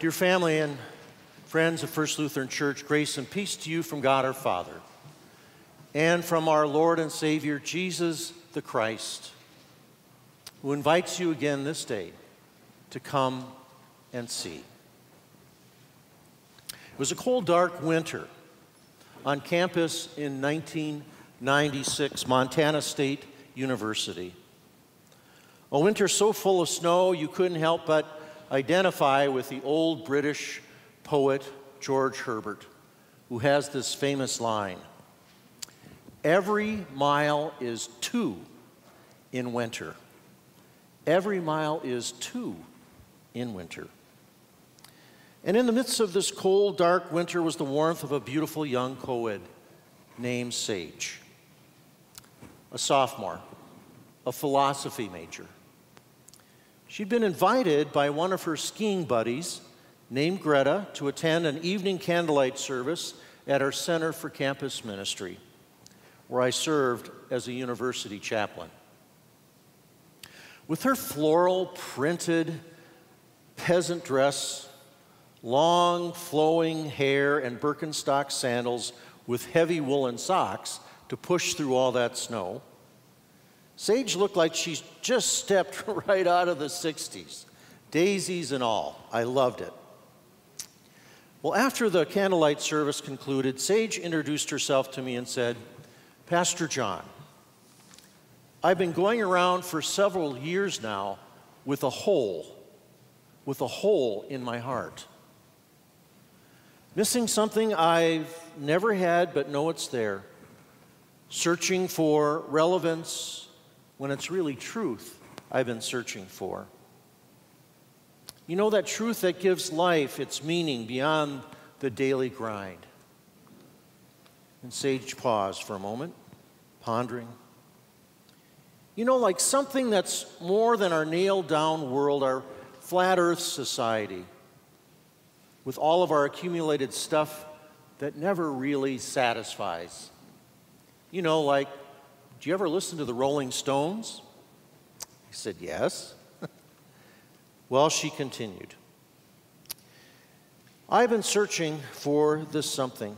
Dear family and friends of First Lutheran Church, grace and peace to you from God our Father and from our Lord and Savior Jesus the Christ, who invites you again this day to come and see. It was a cold, dark winter on campus in 1996, Montana State University. A winter so full of snow you couldn't help but identify with the old British poet George Herbert, who has this famous line Every mile is two in winter. Every mile is two in winter. And in the midst of this cold, dark winter was the warmth of a beautiful young co-ed named Sage, a sophomore, a philosophy major. She'd been invited by one of her skiing buddies named Greta to attend an evening candlelight service at our Center for Campus Ministry, where I served as a university chaplain. With her floral printed peasant dress, long flowing hair, and Birkenstock sandals with heavy woolen socks to push through all that snow, Sage looked like she just stepped right out of the 60s, daisies and all. I loved it. Well, after the candlelight service concluded, Sage introduced herself to me and said, Pastor John, I've been going around for several years now with a hole, with a hole in my heart. Missing something I've never had but know it's there. Searching for relevance, when it's really truth I've been searching for. You know, that truth that gives life its meaning beyond the daily grind. And Sage paused for a moment, pondering. You know, like something that's more than our nailed down world, our flat earth society, with all of our accumulated stuff that never really satisfies. You know, like do you ever listen to the Rolling Stones? He said, Yes. well, she continued. I've been searching for this something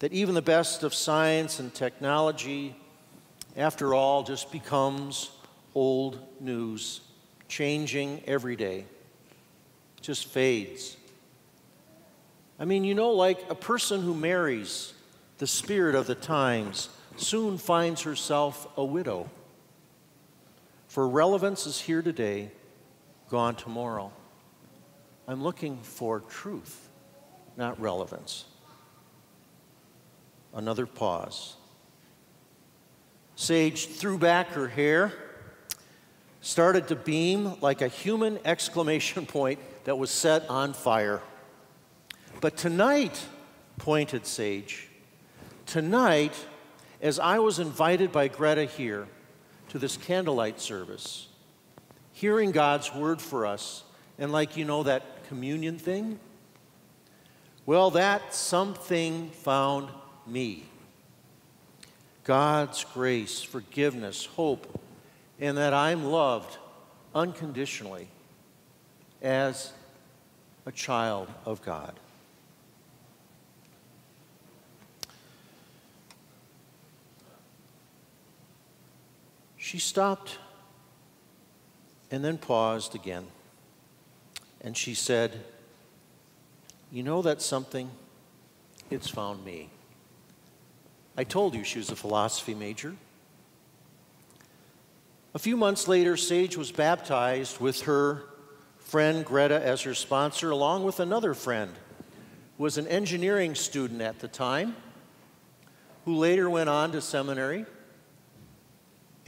that even the best of science and technology, after all, just becomes old news, changing every day, just fades. I mean, you know, like a person who marries the spirit of the times soon finds herself a widow. For relevance is here today, gone tomorrow. I'm looking for truth, not relevance. Another pause. Sage threw back her hair, started to beam like a human exclamation point that was set on fire. But tonight, pointed Sage, tonight as I was invited by Greta here to this candlelight service, hearing God's word for us, and like you know that communion thing, well, that something found me. God's grace, forgiveness, hope, and that I'm loved unconditionally as a child of God. She stopped and then paused again. And she said, You know that something? It's found me. I told you she was a philosophy major. A few months later, Sage was baptized with her friend Greta as her sponsor, along with another friend who was an engineering student at the time, who later went on to seminary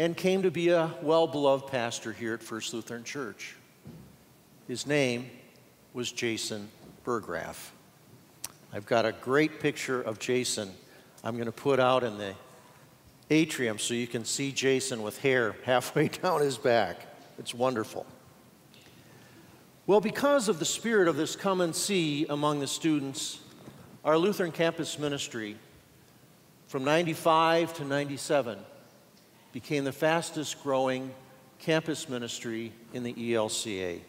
and came to be a well beloved pastor here at First Lutheran Church. His name was Jason Burgraff. I've got a great picture of Jason I'm going to put out in the atrium so you can see Jason with hair halfway down his back. It's wonderful. Well, because of the spirit of this come and see among the students, our Lutheran campus ministry from 95 to 97 became the fastest growing campus ministry in the ELCA.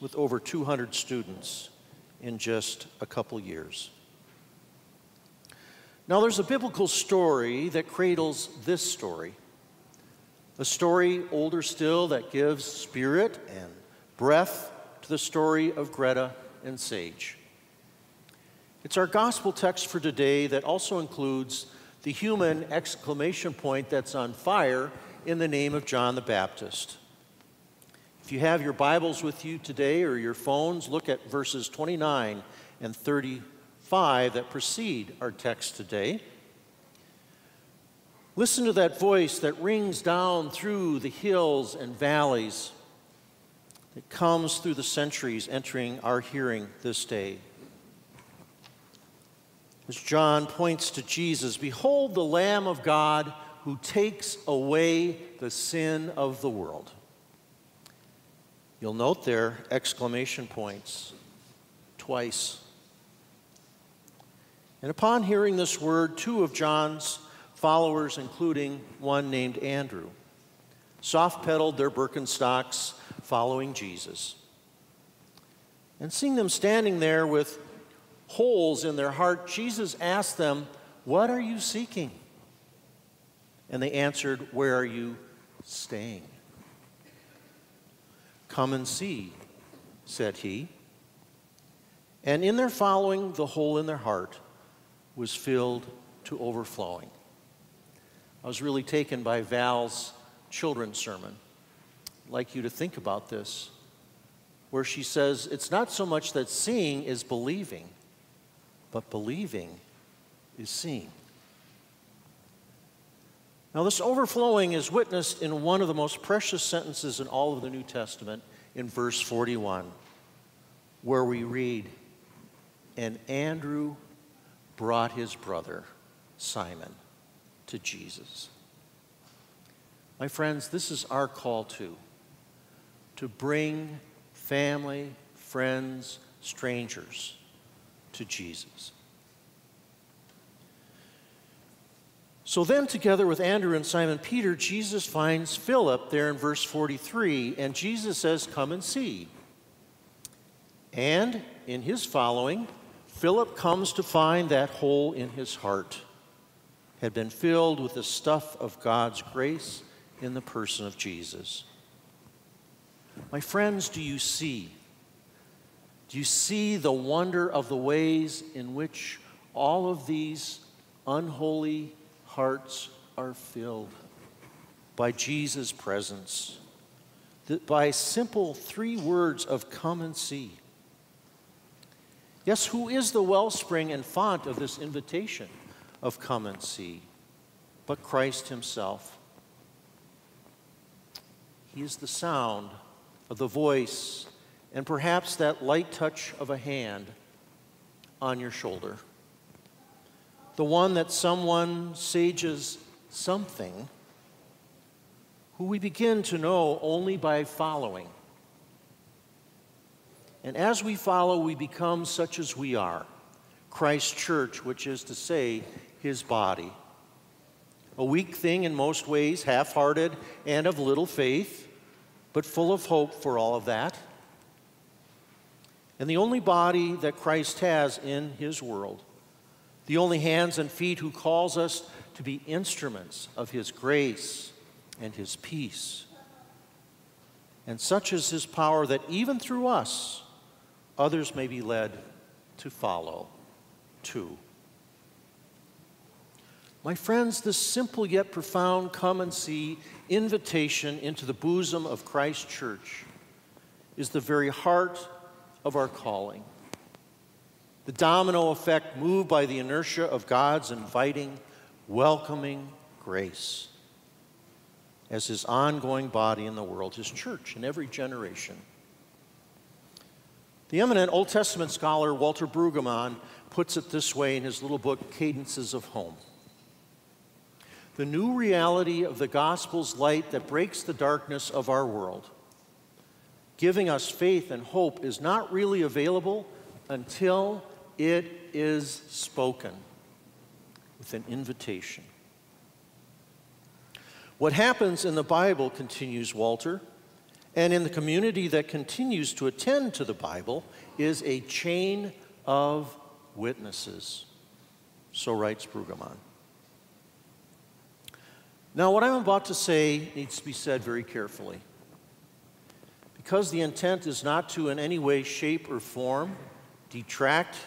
with over 200 students in just a couple years. Now, there's a biblical story that cradles this story. A story older still that gives spirit and breath to the story of Greta and Sage. It's our gospel text for today that also includes the human exclamation point that's on fire in the name of John the Baptist. If you have your Bibles with you today or your phones, look at verses 29 and 35 that precede our text today. Listen to that voice that rings down through the hills and valleys, that comes through the centuries, entering our hearing this day. As John points to Jesus, behold the Lamb of God who takes away the sin of the world. You'll note there exclamation points twice. And upon hearing this word, two of John's followers, including one named Andrew, soft pedaled their Birkenstocks following Jesus. And seeing them standing there with holes in their heart, Jesus asked them, What are you seeking? And they answered, Where are you staying? Come and see, said he. And in their following, the hole in their heart was filled to overflowing. I was really taken by Val's children's sermon. I'd like you to think about this, where she says, It's not so much that seeing is believing but believing is seeing. Now, this overflowing is witnessed in one of the most precious sentences in all of the New Testament in verse 41, where we read, And Andrew brought his brother, Simon, to Jesus. My friends, this is our call too to bring family, friends, strangers to Jesus. So then, together with Andrew and Simon Peter, Jesus finds Philip there in verse 43, and Jesus says, Come and see. And in his following, Philip comes to find that hole in his heart had been filled with the stuff of God's grace in the person of Jesus. My friends, do you see do you see the wonder of the ways in which all of these unholy hearts are filled by Jesus' presence? By simple three words of come and see. Yes, who is the wellspring and font of this invitation of come and see? But Christ Himself. He is the sound of the voice and perhaps that light touch of a hand on your shoulder. The one that someone sages something who we begin to know only by following. And as we follow, we become such as we are Christ's church, which is to say, his body. A weak thing in most ways, half hearted and of little faith, but full of hope for all of that and the only body that Christ has in his world, the only hands and feet who calls us to be instruments of his grace and his peace. And such is his power that even through us, others may be led to follow too. My friends, this simple yet profound come and see invitation into the bosom of Christ's church is the very heart of our calling. The domino effect moved by the inertia of God's inviting, welcoming grace as his ongoing body in the world, his church in every generation. The eminent Old Testament scholar Walter Brueggemann puts it this way in his little book, Cadences of Home. The new reality of the gospel's light that breaks the darkness of our world giving us faith and hope is not really available until it is spoken with an invitation. What happens in the Bible, continues Walter, and in the community that continues to attend to the Bible is a chain of witnesses. So writes Brueggemann. Now, what I'm about to say needs to be said very carefully. Because the intent is not to in any way, shape, or form detract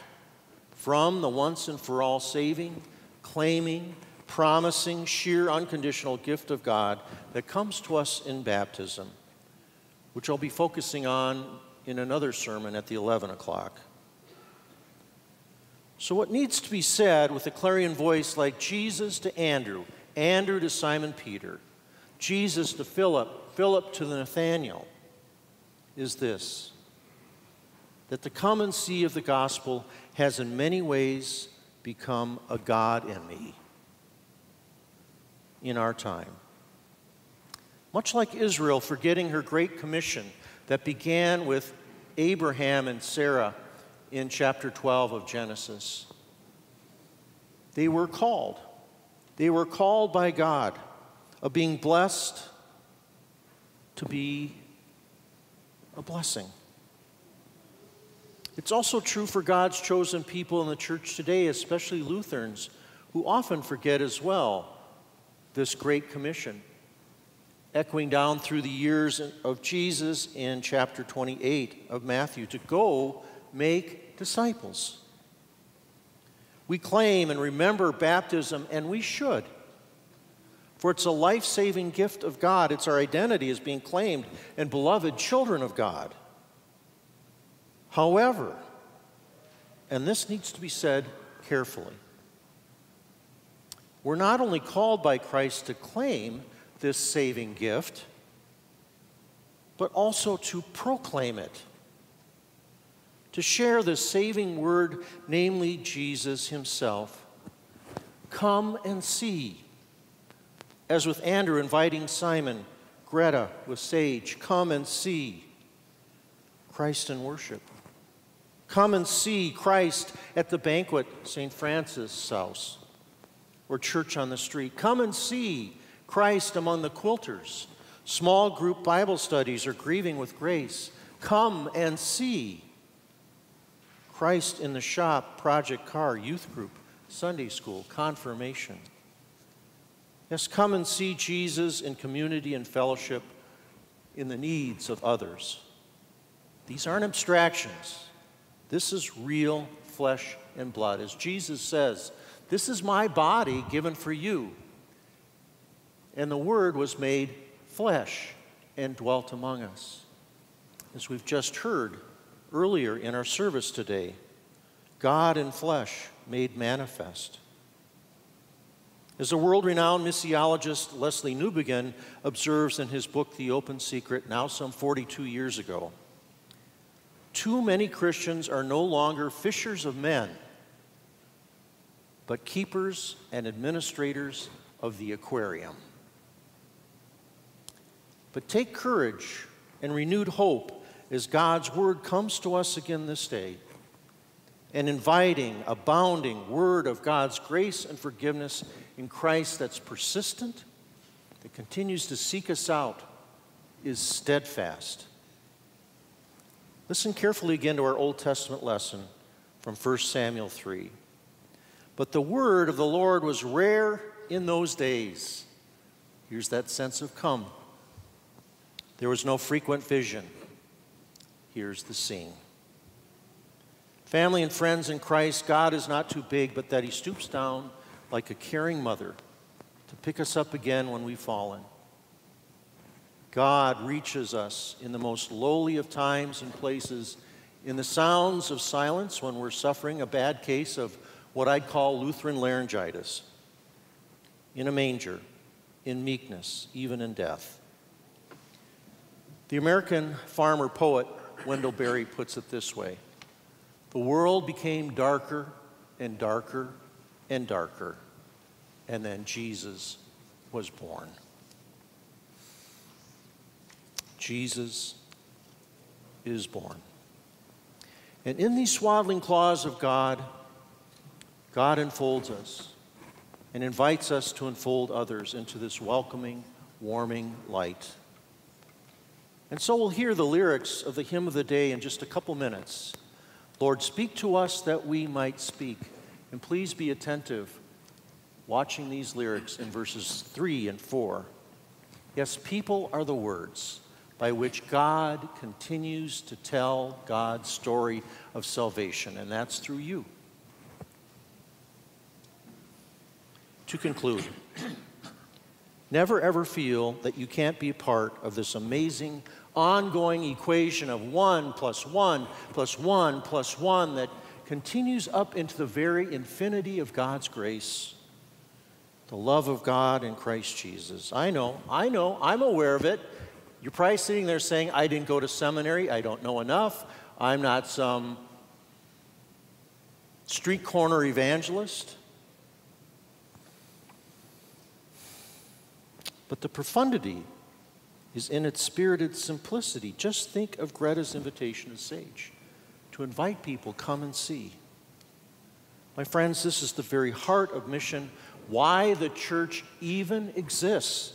from the once and for all saving, claiming, promising, sheer, unconditional gift of God that comes to us in baptism, which I'll be focusing on in another sermon at the 11 o'clock. So, what needs to be said with a clarion voice like Jesus to Andrew, Andrew to Simon Peter, Jesus to Philip, Philip to Nathanael, is this that the common see of the gospel has in many ways become a God in me in our time. Much like Israel forgetting her great commission that began with Abraham and Sarah in chapter 12 of Genesis. They were called. They were called by God of being blessed to be a blessing. It's also true for God's chosen people in the church today, especially Lutherans, who often forget as well this Great Commission. Echoing down through the years of Jesus in chapter 28 of Matthew to go make disciples. We claim and remember baptism, and we should. For it's a life saving gift of God. It's our identity as being claimed and beloved children of God. However, and this needs to be said carefully, we're not only called by Christ to claim this saving gift, but also to proclaim it, to share the saving word, namely Jesus himself. Come and see. As with Andrew inviting Simon, Greta with Sage, come and see Christ in worship. Come and see Christ at the banquet, St. Francis' house, or church on the street. Come and see Christ among the quilters, small group Bible studies, or grieving with grace. Come and see Christ in the shop, project car, youth group, Sunday school, confirmation. Yes, come and see Jesus in community and fellowship in the needs of others. These aren't abstractions. This is real flesh and blood. As Jesus says, This is my body given for you. And the Word was made flesh and dwelt among us. As we've just heard earlier in our service today, God in flesh made manifest. As the world renowned missiologist Lesslie Newbigin observes in his book, The Open Secret, now some 42 years ago, too many Christians are no longer fishers of men, but keepers and administrators of the aquarium. But take courage and renewed hope as God's word comes to us again this day. An inviting, abounding word of God's grace and forgiveness in Christ that's persistent, that continues to seek us out, is steadfast Listen carefully again to our Old Testament lesson from 1 Samuel 3. But the word of the Lord was rare in those days. Here's that sense of come. There was no frequent vision. Here's the scene. Family and friends in Christ, God is not too big, but that He stoops down like a caring mother to pick us up again when we've fallen. God reaches us in the most lowly of times and places, in the sounds of silence when we're suffering a bad case of what I'd call Lutheran laryngitis, in a manger, in meekness, even in death. The American farmer poet Wendell Berry puts it this way The world became darker and darker and darker, and then Jesus was born. Jesus is born. And in these swaddling claws of God, God enfolds us and invites us to enfold others into this welcoming, warming light. And so we'll hear the lyrics of the hymn of the day in just a couple minutes. Lord, speak to us that we might speak. And please be attentive watching these lyrics in verses 3 and 4. Yes, people are the words by which God continues to tell God's story of salvation, and that's through you. To conclude, never ever feel that you can't be a part of this amazing ongoing equation of 1 plus 1 plus 1 plus 1 that continues up into the very infinity of God's grace, the love of God in Christ Jesus. I know, I know, I'm aware of it. You're probably sitting there saying, I didn't go to seminary, I don't know enough, I'm not some street corner evangelist. But the profundity is in its spirited simplicity. Just think of Greta's invitation as sage to invite people, come and see. My friends, this is the very heart of mission, why the church even exists.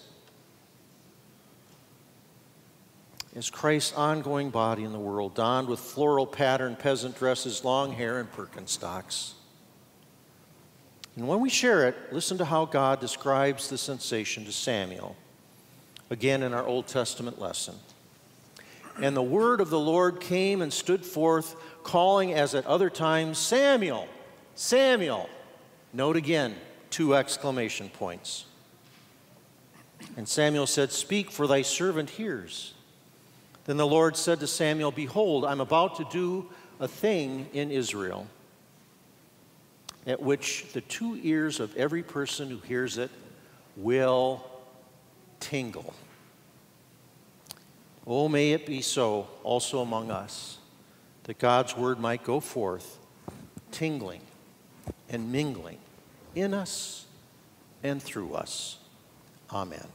As Christ's ongoing body in the world, donned with floral pattern peasant dresses, long hair, and Birkenstocks. And when we share it, listen to how God describes the sensation to Samuel again in our Old Testament lesson. And the word of the Lord came and stood forth, calling as at other times, Samuel, Samuel. Note again, two exclamation points. And Samuel said, Speak, for thy servant hears. Then the Lord said to Samuel, Behold, I'm about to do a thing in Israel at which the two ears of every person who hears it will tingle. Oh, may it be so also among us, that God's word might go forth, tingling and mingling in us and through us. Amen.